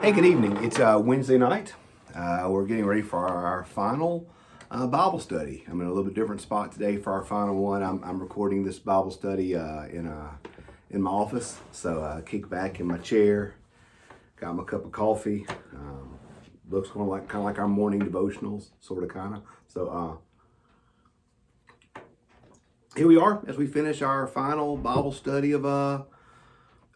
Hey, good evening. It's uh, Wednesday night. Uh, we're getting ready for our final uh, Bible study. I'm in a little bit different spot today for our final one. I'm, I'm recording this Bible study uh, in uh, in my office, so uh, kick back in my chair, got my cup of coffee. Um, looks kind of like kind of like our morning devotionals, sort of, kind of. So here we are as we finish our final Bible study of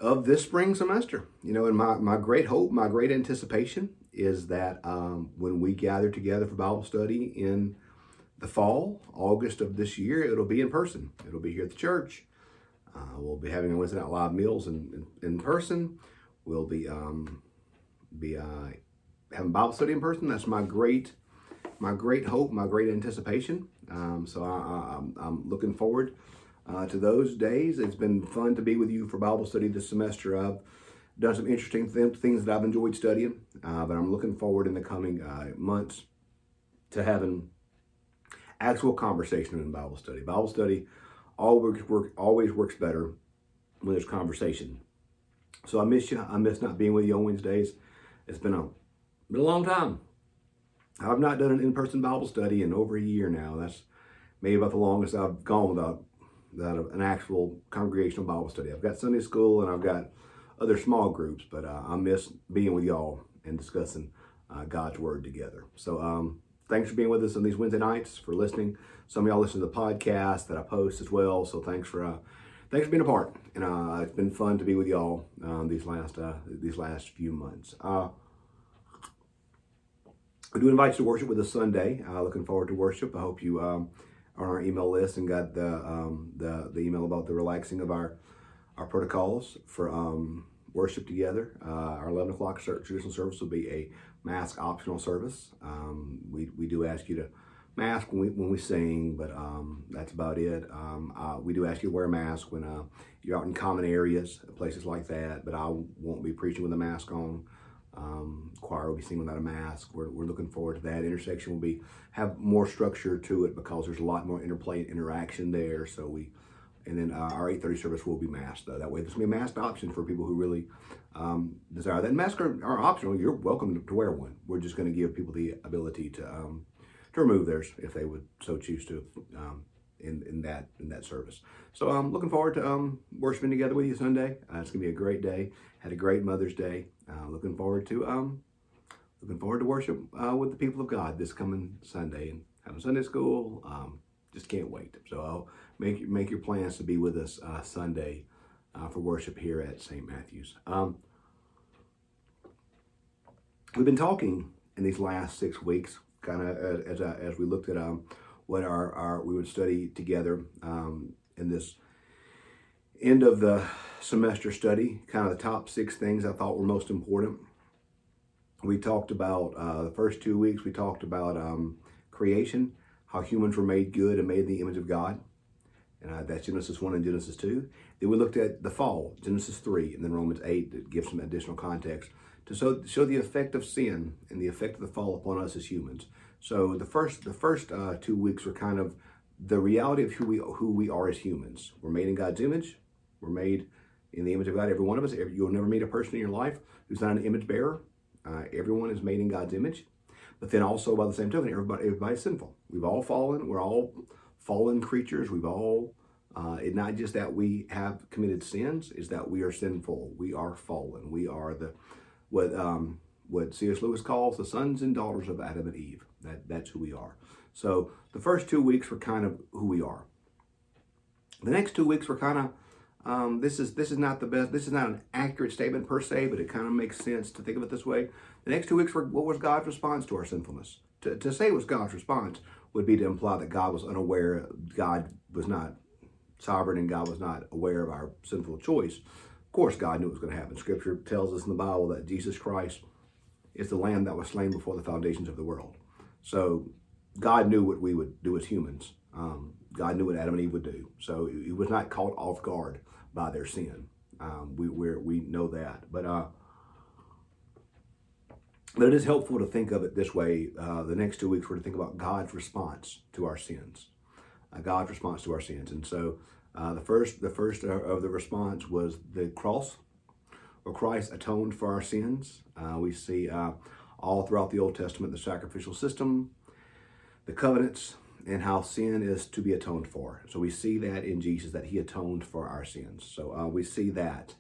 of this spring semester. You know, and my, my great hope, my great anticipation is that um, when we gather together for Bible study in the fall, August of this year, it'll be in person. It'll be here at the church. Uh, we'll be having a Wednesday night live meals in, in, in person. We'll be um, be uh, having Bible study in person. That's my great my great hope, my great anticipation. Um, so I, am looking forward uh, to those days. It's been fun to be with you for Bible study this semester. I've done some interesting th- things that I've enjoyed studying, uh, but I'm looking forward in the coming uh, months to having actual conversation in Bible study. Bible study always work always works better when there's conversation. So I miss you. I miss not being with you on Wednesdays. It's been a been a long time. I've not done an in-person Bible study in over a year now. That's maybe about the longest I've gone without that an actual congregational Bible study. I've got Sunday school and I've got other small groups, but uh, I miss being with y'all and discussing uh, God's Word together. So um, thanks for being with us on these Wednesday nights, for listening. Some of y'all listen to the podcast that I post as well. So thanks for uh, thanks for being a part. And uh, it's been fun to be with y'all um, these last uh, these last few months. Uh, I do invite you to worship with us Sunday. looking forward to worship. I hope you. Um, on our email list and got the um, the, the email about the relaxing of our our protocols for um, worship together. Uh, our 11 o'clock traditional service will be a mask optional service. Um, we, we do ask you to mask when we, when we sing, but um, that's about it. Um, uh, we do ask you to wear a mask when uh, you're out in common areas, places like that, but I won't be preaching with a mask on. Um, choir will be singing without a mask. We're, we're looking forward to that. Intersection will be have more structure to it because there's a lot more interplay and interaction there. So we, and then uh, our 8:30 service will be masked. Uh, that way, there's gonna be a masked option for people who really um, desire that. And masks are, are, optional. You're welcome to, to, wear one. We're just going to give people the ability to um, to remove theirs if they would so choose to. Um, in, in that in that service. So I'm looking forward to um, worshiping together with you Sunday. Uh, it's gonna be a great day. Had a great Mother's Day. Uh, looking forward to um, looking forward to worship uh, with the people of God this coming Sunday and having Sunday school. Um, just can't wait. So I'll make make your plans to be with us uh, Sunday uh, for worship here at St. Matthew's. Um, we've been talking in these last six weeks, kind of as, as, as we looked at um, what our, our we would study together um, in this end of the semester study, kind of the top six things I thought were most important. We talked about uh, the first two weeks, we talked about um, creation, how humans were made good and made in the image of God. And uh, that's Genesis 1 and Genesis 2. Then we looked at the fall, Genesis 3, and then Romans 8 that gives some additional context to show, show the effect of sin and the effect of the fall upon us as humans. So the first the first uh, two weeks were kind of the reality of who we who we are as humans. We're made in God's image. We're made in the image of God. Every one of us. You'll never meet a person in your life who's not an image bearer. Uh, everyone is made in God's image. But then also by the same token, everybody everybody's sinful. We've all fallen. We're all fallen creatures. We've all. Uh, it's not just that we have committed sins; is that we are sinful. We are fallen. We are the what um, what C.S. Lewis calls the sons and daughters of Adam and Eve. That, that's who we are. So the first two weeks were kind of who we are. The next two weeks were kind of um, this is this is not the best. This is not an accurate statement per se, but it kind of makes sense to think of it this way. The next two weeks were what was God's response to our sinfulness. To, to say it was God's response would be to imply that God was unaware, God was not sovereign, and God was not aware of our sinful choice. Of course, God knew it was going to happen. Scripture tells us in the Bible that Jesus Christ is the Lamb that was slain before the foundations of the world. So God knew what we would do as humans. Um, God knew what Adam and Eve would do. So he was not caught off guard by their sin. Um, we we know that, but uh, but it is helpful to think of it this way. Uh, the next two weeks we're to think about God's response to our sins, uh, God's response to our sins, and so uh, the first the first of the response was the cross, where Christ atoned for our sins. Uh, we see uh, all throughout the Old Testament the sacrificial system, the covenants, and how sin is to be atoned for. So we see that in Jesus that He atoned for our sins. So uh, we see that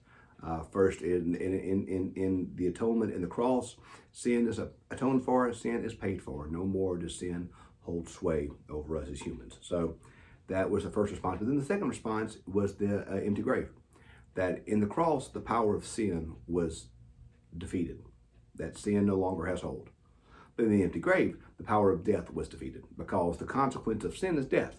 uh, first in, in in in the atonement in the cross. Sin is atoned for. Sin is paid for. No more does sin hold sway over us as humans. So that was the first response. But then the second response was the uh, empty grave. That in the cross, the power of sin was defeated. That sin no longer has hold. But in the empty grave, the power of death was defeated because the consequence of sin is death.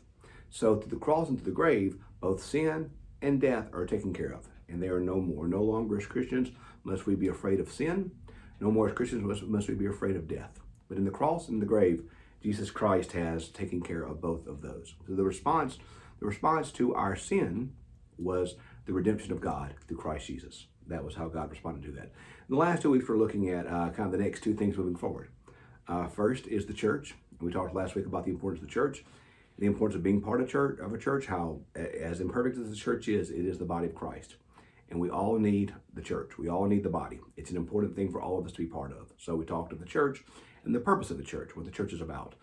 So through the cross and through the grave, both sin and death are taken care of. And they are no more. No longer as Christians must we be afraid of sin. No more as Christians must, must we be afraid of death. But in the cross and the grave, Jesus Christ has taken care of both of those. So the response, the response to our sin was the redemption of God through Christ Jesus. That was how God responded to that. The last two weeks, we're looking at uh, kind of the next two things moving forward. Uh, first is the church. We talked last week about the importance of the church, the importance of being part of church of a church. How, as imperfect as the church is, it is the body of Christ, and we all need the church. We all need the body. It's an important thing for all of us to be part of. So we talked of the church and the purpose of the church, what the church is about.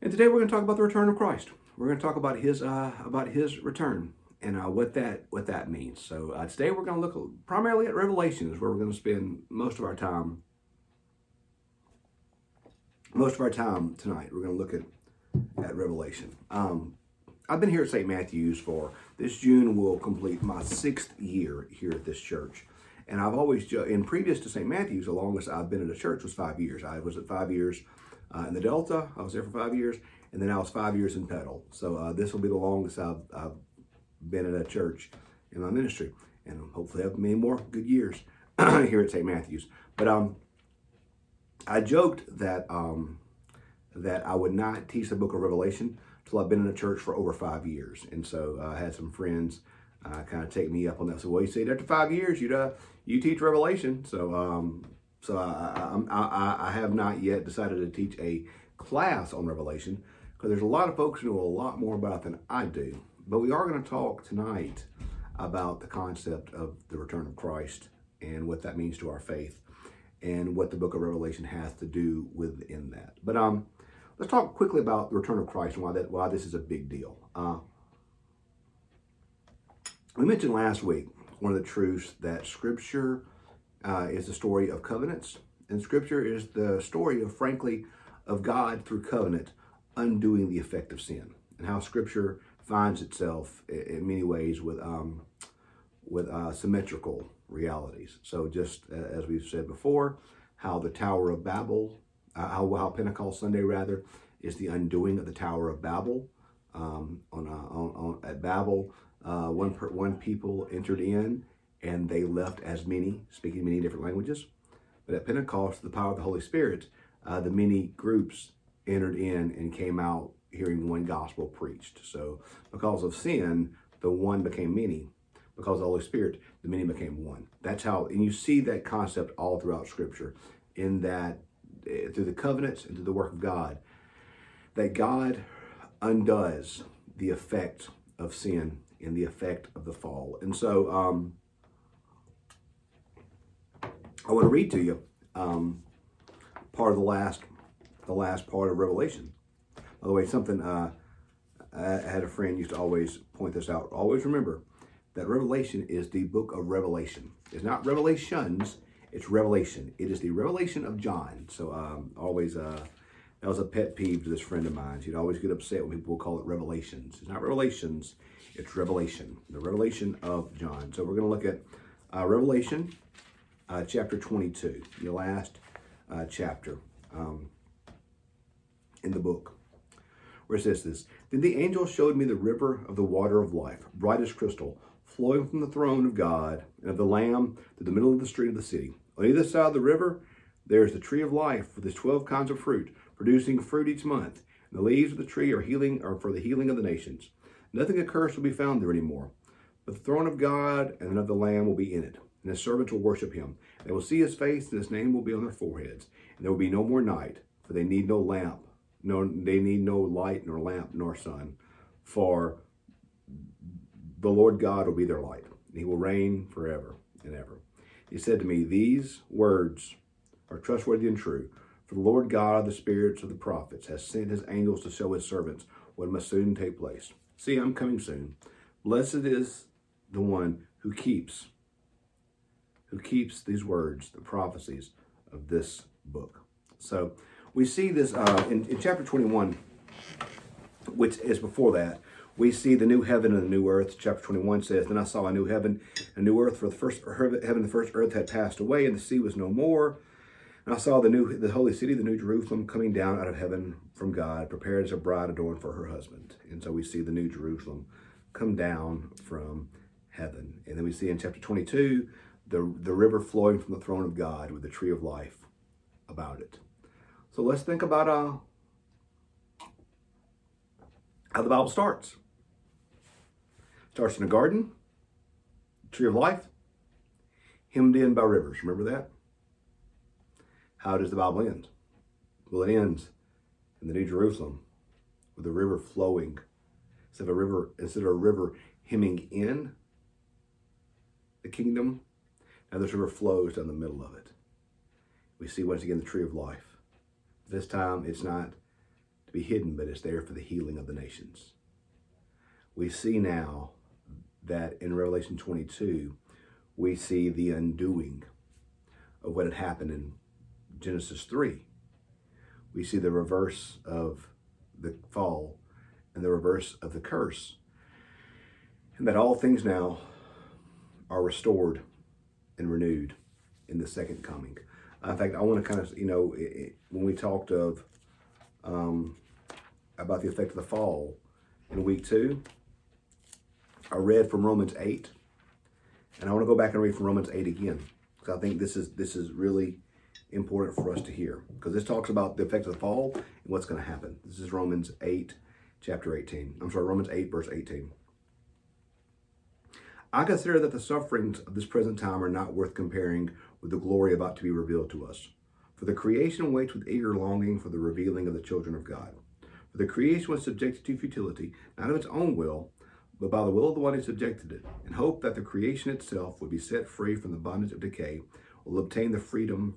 And today we're going to talk about the return of Christ. We're going to talk about his uh, about his return and uh, what that what that means. So uh, today we're going to look primarily at Revelation, is where we're going to spend most of our time. Most of our time tonight, we're going to look at at Revelation. Um, I've been here at St. Matthew's for this June will complete my sixth year here at this church. And I've always, in previous to St. Matthew's, the longest I've been at a church was five years. I was at five years uh, in the Delta. I was there for five years, and then I was five years in Petal. So uh, this will be the longest I've, I've been at a church in my ministry, and hopefully have many more good years here at St. Matthew's. But um, I joked that um, that I would not teach the Book of Revelation till I've been in a church for over five years, and so uh, I had some friends uh, kind of take me up on that. So, well, you said after five years, you'd uh, you teach Revelation. So, um, so I, I, I, I have not yet decided to teach a class on Revelation because there's a lot of folks who know a lot more about it than I do. But we are going to talk tonight about the concept of the return of Christ and what that means to our faith and what the book of Revelation has to do within that. But um, let's talk quickly about the return of Christ and why that why this is a big deal. Uh, we mentioned last week one of the truths that Scripture uh, is the story of covenants, and Scripture is the story of, frankly, of God through covenant undoing the effect of sin, and how Scripture finds itself in many ways with um, with uh, symmetrical realities. So, just as we've said before, how the Tower of Babel, uh, how, how Pentecost Sunday rather, is the undoing of the Tower of Babel. Um, on, uh, on, on, at Babel, uh, one per, one people entered in, and they left as many, speaking many different languages. But at Pentecost, the power of the Holy Spirit, uh, the many groups entered in and came out hearing one gospel preached. So because of sin, the one became many. Because of the Holy Spirit, the many became one. That's how, and you see that concept all throughout Scripture, in that uh, through the covenants and through the work of God, that God undoes the effect of sin and the effect of the fall. And so, um, I want to read to you um, part of the last, the last part of Revelation. By the way, something uh, I had a friend used to always point this out. Always remember that Revelation is the book of Revelation. It's not Revelations, it's Revelation. It is the revelation of John. So um, always, uh, that was a pet peeve to this friend of mine. He'd always get upset when people call it Revelations. It's not Revelations, it's Revelation, the revelation of John. So we're going to look at uh, Revelation uh, chapter 22, the last uh, chapter um, in the book where it says this Then the angel showed me the river of the water of life, bright as crystal, flowing from the throne of God and of the Lamb to the middle of the street of the city. On either side of the river, there is the tree of life with its twelve kinds of fruit, producing fruit each month. And the leaves of the tree are healing are for the healing of the nations. Nothing accursed will be found there anymore. But the throne of God and of the Lamb will be in it, and his servants will worship him. They will see his face, and his name will be on their foreheads. And there will be no more night, for they need no lamp no, they need no light, nor lamp, nor sun, for the Lord God will be their light. He will reign forever and ever. He said to me, These words are trustworthy and true. For the Lord God of the spirits of the prophets has sent his angels to show his servants what must soon take place. See, I'm coming soon. Blessed is the one who keeps who keeps these words, the prophecies of this book. So we see this uh, in, in chapter 21, which is before that. We see the new heaven and the new earth. Chapter 21 says, Then I saw a new heaven, and a new earth, for the first heaven, and the first earth had passed away, and the sea was no more. And I saw the new, the holy city, the new Jerusalem, coming down out of heaven from God, prepared as a bride adorned for her husband. And so we see the new Jerusalem come down from heaven. And then we see in chapter 22 the, the river flowing from the throne of God with the tree of life about it. So let's think about uh, how the Bible starts. Starts in a garden, tree of life, hemmed in by rivers. Remember that? How does the Bible end? Well, it ends in the New Jerusalem with a river flowing. Instead of a river, instead of a river hemming in the kingdom, now this river flows down the middle of it. We see once again the tree of life. This time it's not to be hidden, but it's there for the healing of the nations. We see now that in Revelation 22, we see the undoing of what had happened in Genesis 3. We see the reverse of the fall and the reverse of the curse. And that all things now are restored and renewed in the second coming. In fact, I want to kind of, you know, it, it, when we talked of um, about the effect of the fall in week two, I read from Romans 8, and I want to go back and read from Romans 8 again because I think this is this is really important for us to hear because this talks about the effect of the fall and what's going to happen. This is Romans 8, chapter 18. I'm sorry, Romans 8, verse 18. I consider that the sufferings of this present time are not worth comparing with the glory about to be revealed to us. For the creation waits with eager longing for the revealing of the children of God. For the creation was subjected to futility, not of its own will, but by the will of the one who subjected it, in hope that the creation itself would be set free from the bondage of decay, will obtain the freedom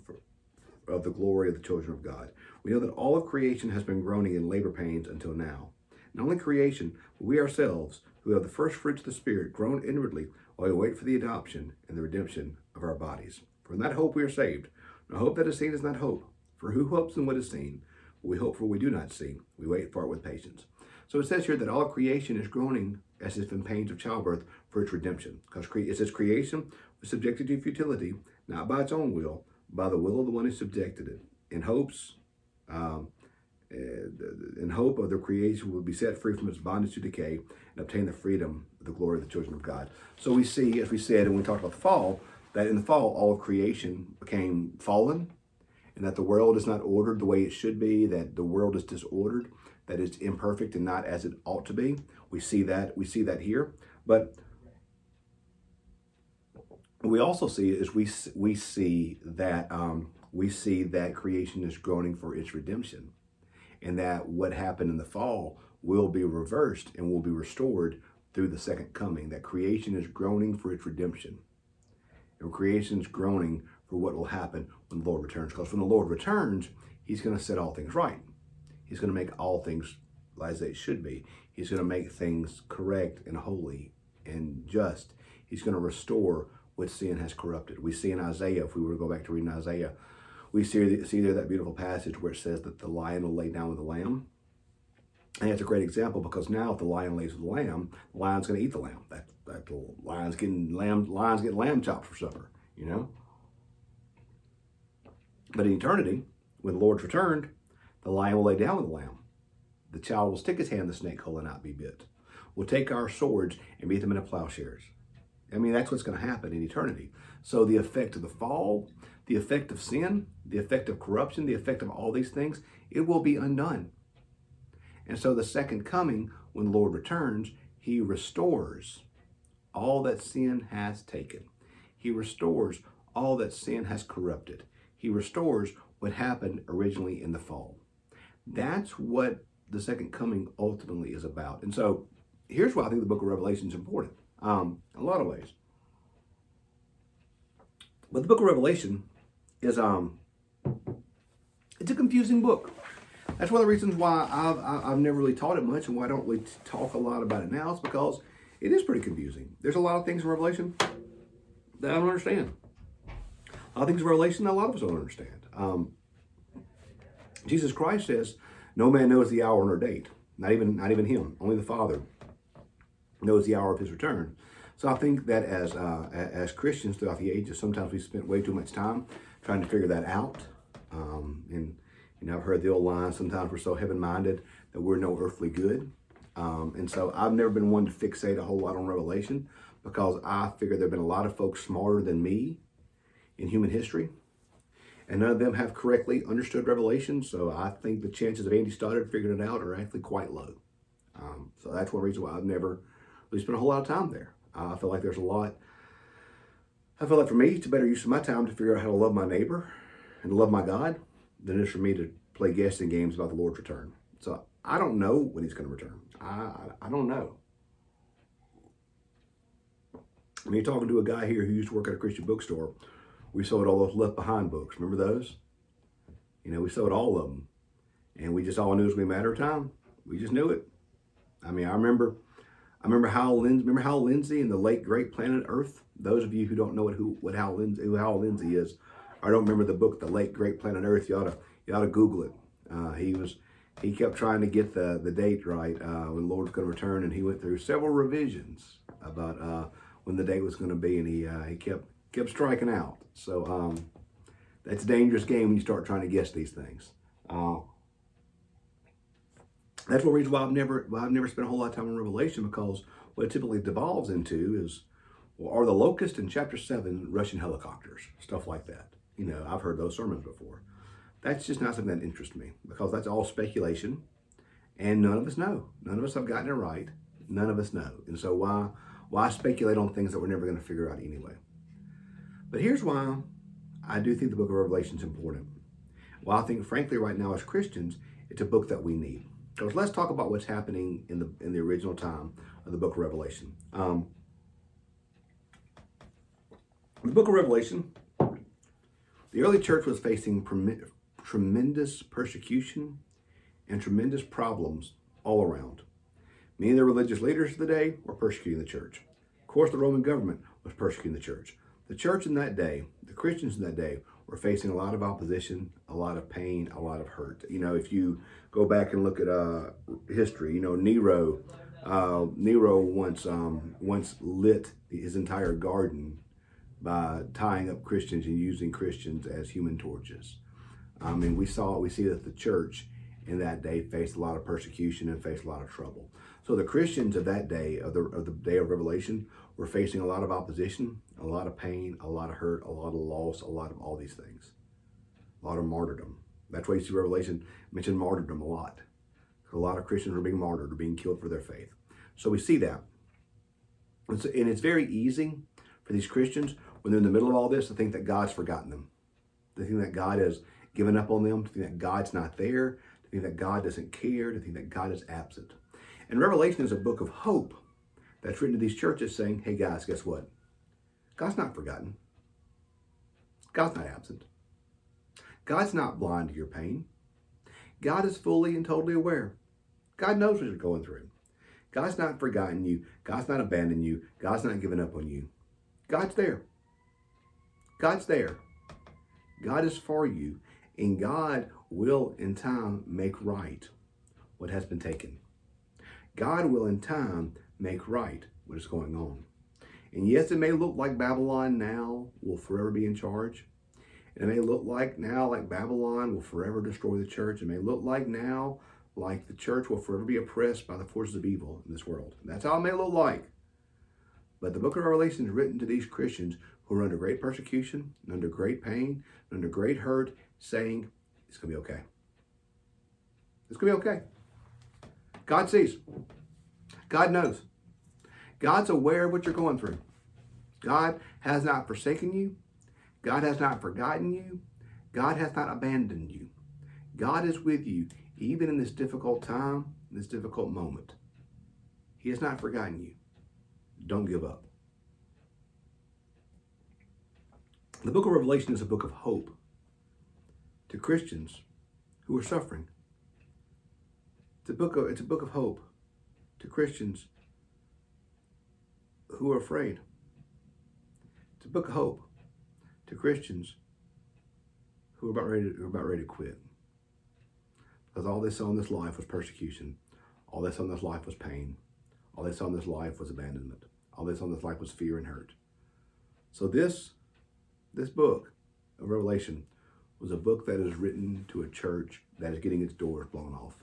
of the glory of the children of God. We know that all of creation has been groaning in labor pains until now. Not only creation, but we ourselves, who have the first fruits of the Spirit, groan inwardly while we wait for the adoption and the redemption of our bodies. For in that hope we are saved. No hope that is seen is not hope. For who hopes in what is seen? We hope for what we do not see. We wait for it with patience. So it says here that all creation is groaning as if in pains of childbirth for its redemption. Because it says creation was subjected to futility, not by its own will, by the will of the one who subjected it, in hopes um, in hope of the creation will be set free from its bondage to decay and obtain the freedom of the glory of the children of God. So we see, as we said, and we talked about the fall, that in the fall, all of creation became fallen, and that the world is not ordered the way it should be, that the world is disordered, that it's imperfect and not as it ought to be. We see that, we see that here. But we also see is we we see that um, we see that creation is groaning for its redemption and that what happened in the fall will be reversed and will be restored through the second coming. That creation is groaning for its redemption. And creation is groaning for what will happen when the Lord returns. Because when the Lord returns, He's going to set all things right. He's going to make all things as they should be. He's going to make things correct and holy and just. He's going to restore what sin has corrupted. We see in Isaiah, if we were to go back to reading Isaiah, we see, see there that beautiful passage where it says that the lion will lay down with the lamb. And it's a great example because now if the lion lays with the lamb, the lion's going to eat the lamb. That, that the lion's getting lamb, lion's getting lamb chopped for supper, you know? But in eternity, when the Lord's returned, the lion will lay down with the lamb. The child will stick his hand in the snake hole and not be bit. We'll take our swords and beat them into plowshares. I mean, that's what's going to happen in eternity. So the effect of the fall, the effect of sin, the effect of corruption, the effect of all these things, it will be undone. And so the second coming, when the Lord returns, he restores all that sin has taken. He restores all that sin has corrupted. He restores what happened originally in the fall. That's what the second coming ultimately is about. And so here's why I think the book of Revelation is important um, a lot of ways. But the book of Revelation is um it's a confusing book. That's one of the reasons why I've, I've never really taught it much and why I don't really talk a lot about it now is because it is pretty confusing. There's a lot of things in Revelation that I don't understand. A lot of things in Revelation that a lot of us don't understand. Um, Jesus Christ says, "No man knows the hour nor date. Not even not even Him. Only the Father knows the hour of His return." So I think that as uh, as Christians throughout the ages, sometimes we spent way too much time trying to figure that out. Um, and you know, I've heard the old line: sometimes we're so heaven-minded that we're no earthly good. Um, and so I've never been one to fixate a whole lot on Revelation because I figure there have been a lot of folks smarter than me in human history, and none of them have correctly understood Revelation. So I think the chances of Andy Stoddard figuring it out are actually quite low. Um, so that's one reason why I've never really spent a whole lot of time there. Uh, I feel like there's a lot. I feel like for me, it's a better use of my time to figure out how to love my neighbor and to love my God than it is for me to play guessing games about the Lord's return. So I don't know when He's going to return. I I don't know. I mean, talking to a guy here who used to work at a Christian bookstore, we sold all those Left Behind books. Remember those? You know, we sold all of them, and we just all knew it was going to be a matter of time. We just knew it. I mean, I remember I remember Hal Lindsey. Remember Hal Lindsey and the late great Planet Earth. Those of you who don't know what who what Hal Lindsey who Hal Lindsey is, I don't remember the book, The Late Great Planet Earth. You ought to you ought to Google it. Uh, he was he kept trying to get the the date right uh, when the Lord was going to return, and he went through several revisions about uh, when the date was going to be, and he uh, he kept kept striking out. So um, that's a dangerous game when you start trying to guess these things. Uh, that's one reason why I've never why I've never spent a whole lot of time on Revelation because what it typically devolves into is well, are the locusts in chapter seven Russian helicopters, stuff like that. You know, I've heard those sermons before. That's just not something that interests me because that's all speculation, and none of us know. None of us have gotten it right. None of us know, and so why why speculate on things that we're never going to figure out anyway? But here's why I do think the Book of Revelation is important. Well, I think, frankly, right now as Christians, it's a book that we need. So let's talk about what's happening in the in the original time of the book of Revelation. Um, the book of Revelation, the early church was facing tremendous persecution and tremendous problems all around. Many of the religious leaders of the day were persecuting the church. Of course, the Roman government was persecuting the church. The church in that day, the Christians in that day, were facing a lot of opposition, a lot of pain, a lot of hurt. You know, if you go back and look at uh, history, you know, Nero, uh, Nero once um, once lit his entire garden by tying up Christians and using Christians as human torches. I mean, we saw we see that the church in that day faced a lot of persecution and faced a lot of trouble. So the Christians of that day, of the, of the day of Revelation, were facing a lot of opposition, a lot of pain, a lot of hurt, a lot of loss, a lot of all these things, a lot of martyrdom. That's why you see Revelation mention martyrdom a lot. A lot of Christians are being martyred or being killed for their faith. So we see that. And, so, and it's very easy for these Christians, when they're in the middle of all this, to think that God's forgotten them. To think that God has given up on them, to think that God's not there, to think that God doesn't care, to think that God is absent. And Revelation is a book of hope that's written to these churches saying, hey guys, guess what? God's not forgotten. God's not absent. God's not blind to your pain. God is fully and totally aware. God knows what you're going through. God's not forgotten you. God's not abandoned you. God's not given up on you. God's there. God's there. God is for you, and God will in time make right what has been taken. God will in time make right what is going on. And yes, it may look like Babylon now will forever be in charge. And it may look like now like Babylon will forever destroy the church. It may look like now like the church will forever be oppressed by the forces of evil in this world. That's how it may look like. But the book of Revelation is written to these Christians who are under great persecution, under great pain, under great hurt, saying, it's going to be okay. It's going to be okay. God sees. God knows. God's aware of what you're going through. God has not forsaken you. God has not forgotten you. God has not abandoned you. God is with you even in this difficult time, this difficult moment. He has not forgotten you. Don't give up. The book of Revelation is a book of hope to Christians who are suffering. It's a book of, it's a book of hope to Christians who are afraid. It's a book of hope to Christians who are about ready to, who are about ready to quit. Because all they saw in this life was persecution. All they saw in this life was pain. All they saw in this life was abandonment. All they saw in this life was fear and hurt. So this, this book of Revelation was a book that is written to a church that is getting its doors blown off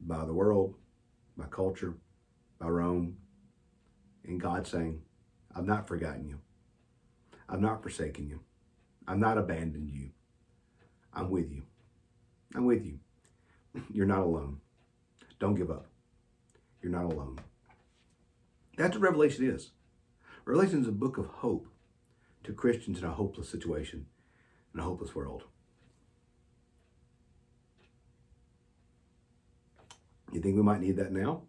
by the world, by culture, by Rome, and God saying, I've not forgotten you. I've not forsaken you. I've not abandoned you. I'm with you. I'm with you. You're not alone. Don't give up. You're not alone. That's what Revelation is. Revelation is a book of hope to Christians in a hopeless situation, in a hopeless world. You think we might need that now?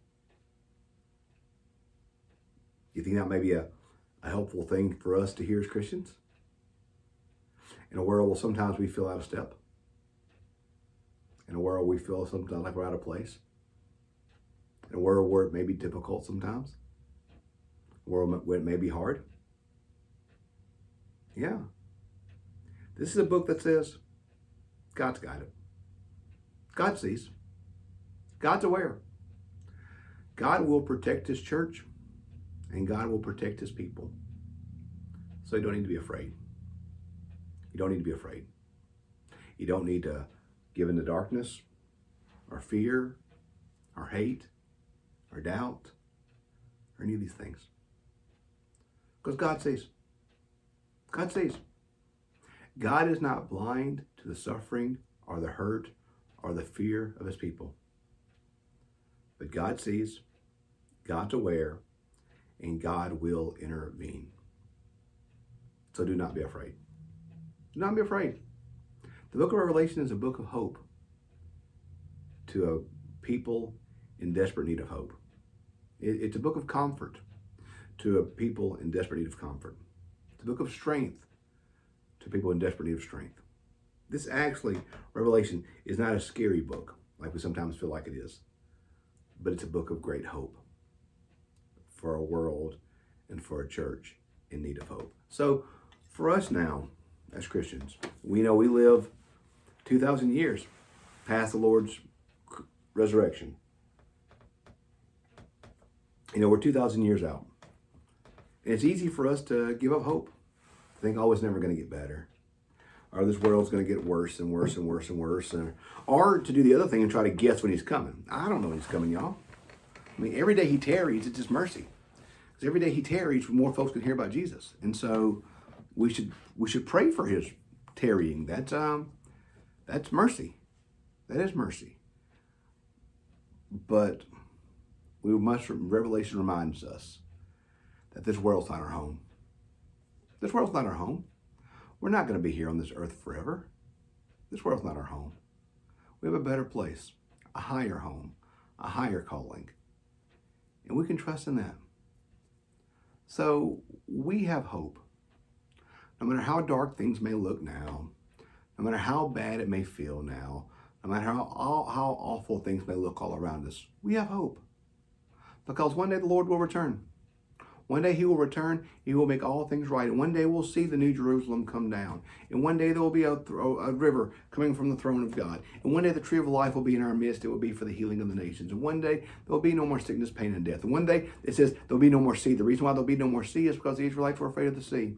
You think that may be a, a helpful thing for us to hear as Christians? In a world where sometimes we feel out of step. In a world we feel sometimes like we're out of place. In a world where it may be difficult sometimes. A world where it may be hard. Yeah. This is a book that says God's got it. God sees. God's aware. God will protect his church and God will protect his people. So you don't need to be afraid. You don't need to be afraid. You don't need to give in to darkness or fear or hate or doubt or any of these things. Because God sees. God sees. God is not blind to the suffering or the hurt or the fear of his people. But God sees, God's aware, and God will intervene. So do not be afraid. Do not be afraid. The book of Revelation is a book of hope to a people in desperate need of hope. It's a book of comfort to a people in desperate need of comfort. A book of strength to people in desperate need of strength. This actually, Revelation, is not a scary book like we sometimes feel like it is, but it's a book of great hope for a world and for a church in need of hope. So, for us now, as Christians, we know we live 2,000 years past the Lord's resurrection. You know, we're 2,000 years out. And it's easy for us to give up hope, think, oh, it's never going to get better. Or this world's going to get worse and worse and worse and worse. Or, or to do the other thing and try to guess when he's coming. I don't know when he's coming, y'all. I mean, every day he tarries, it's just mercy. Because every day he tarries, more folks can hear about Jesus. And so we should we should pray for his tarrying. That's um that's mercy. That is mercy. But we must Revelation reminds us that this world's not our home. This world's not our home. We're not going to be here on this earth forever. This world's not our home. We have a better place, a higher home, a higher calling. And we can trust in that. So we have hope. No matter how dark things may look now, no matter how bad it may feel now, no matter how, how awful things may look all around us, we have hope. Because one day the Lord will return. One day he will return, he will make all things right. And one day we'll see the new Jerusalem come down. And one day there will be a, a, river coming from the throne of God. And one day the tree of life will be in our midst. It will be for the healing of the nations. And one day there will be no more sickness, pain, and death. And one day it says there will be no more sea. The reason why there will be no more sea is because the Israelites were afraid of the sea.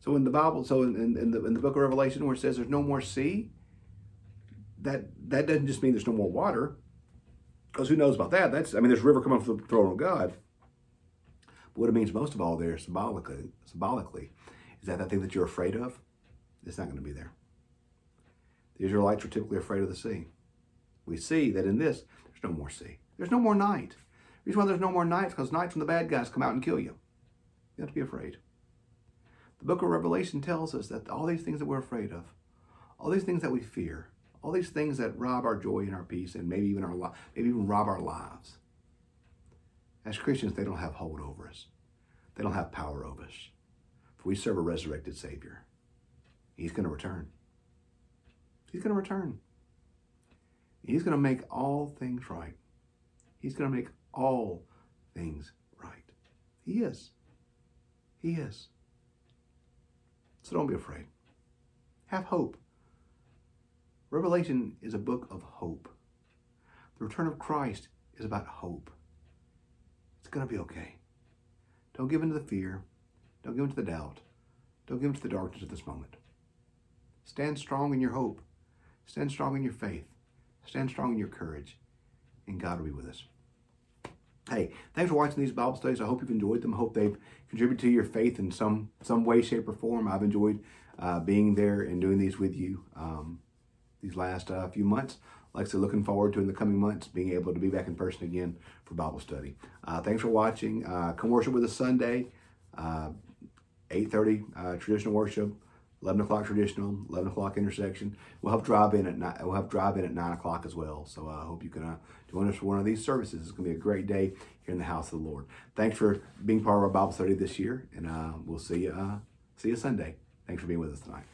So in the Bible, so in, in, in, the, in the book of Revelation where it says there's no more sea, that, that doesn't just mean there's no more water. Because who knows about that? That's I mean, there's a river coming from the throne of God. What it means most of all there symbolically, symbolically is that that thing that you're afraid of, it's not going to be there. The Israelites were typically afraid of the sea. We see that in this, there's no more sea. There's no more night. The reason why there's no more night is because nights when the bad guys come out and kill you. You have to be afraid. The book of Revelation tells us that all these things that we're afraid of, all these things that we fear, all these things that rob our joy and our peace, and maybe even our maybe even rob our lives, as Christians, they don't have hold over us. They don't have power over us. For we serve a resurrected Savior. He's going to return. He's going to return. He's going to make all things right. He's going to make all things right. He is. He is. So don't be afraid. Have hope. Revelation is a book of hope. The return of Christ is about hope. Going to be okay. Don't give in to the fear. Don't give in to the doubt. Don't give in to the darkness of this moment. Stand strong in your hope. Stand strong in your faith. Stand strong in your courage. And God will be with us. Hey, thanks for watching these Bible studies. I hope you've enjoyed them. I hope they've contributed to your faith in some some way, shape, or form. I've enjoyed uh, being there and doing these with you um, these last uh, few months. Like I said, looking forward to in the coming months being able to be back in person again for Bible study. Uh, thanks for watching. Uh, come worship with us Sunday, uh, 8.30 uh, traditional worship, 11 o'clock traditional, 11 o'clock intersection. We'll have drive in at nine, we'll have drive in at 9 o'clock as well. So I hope you can uh, join us for one of these services. It's going to be a great day here in the house of the Lord. Thanks for being part of our Bible study this year, and uh, we'll see you, uh, see you Sunday. Thanks for being with us tonight.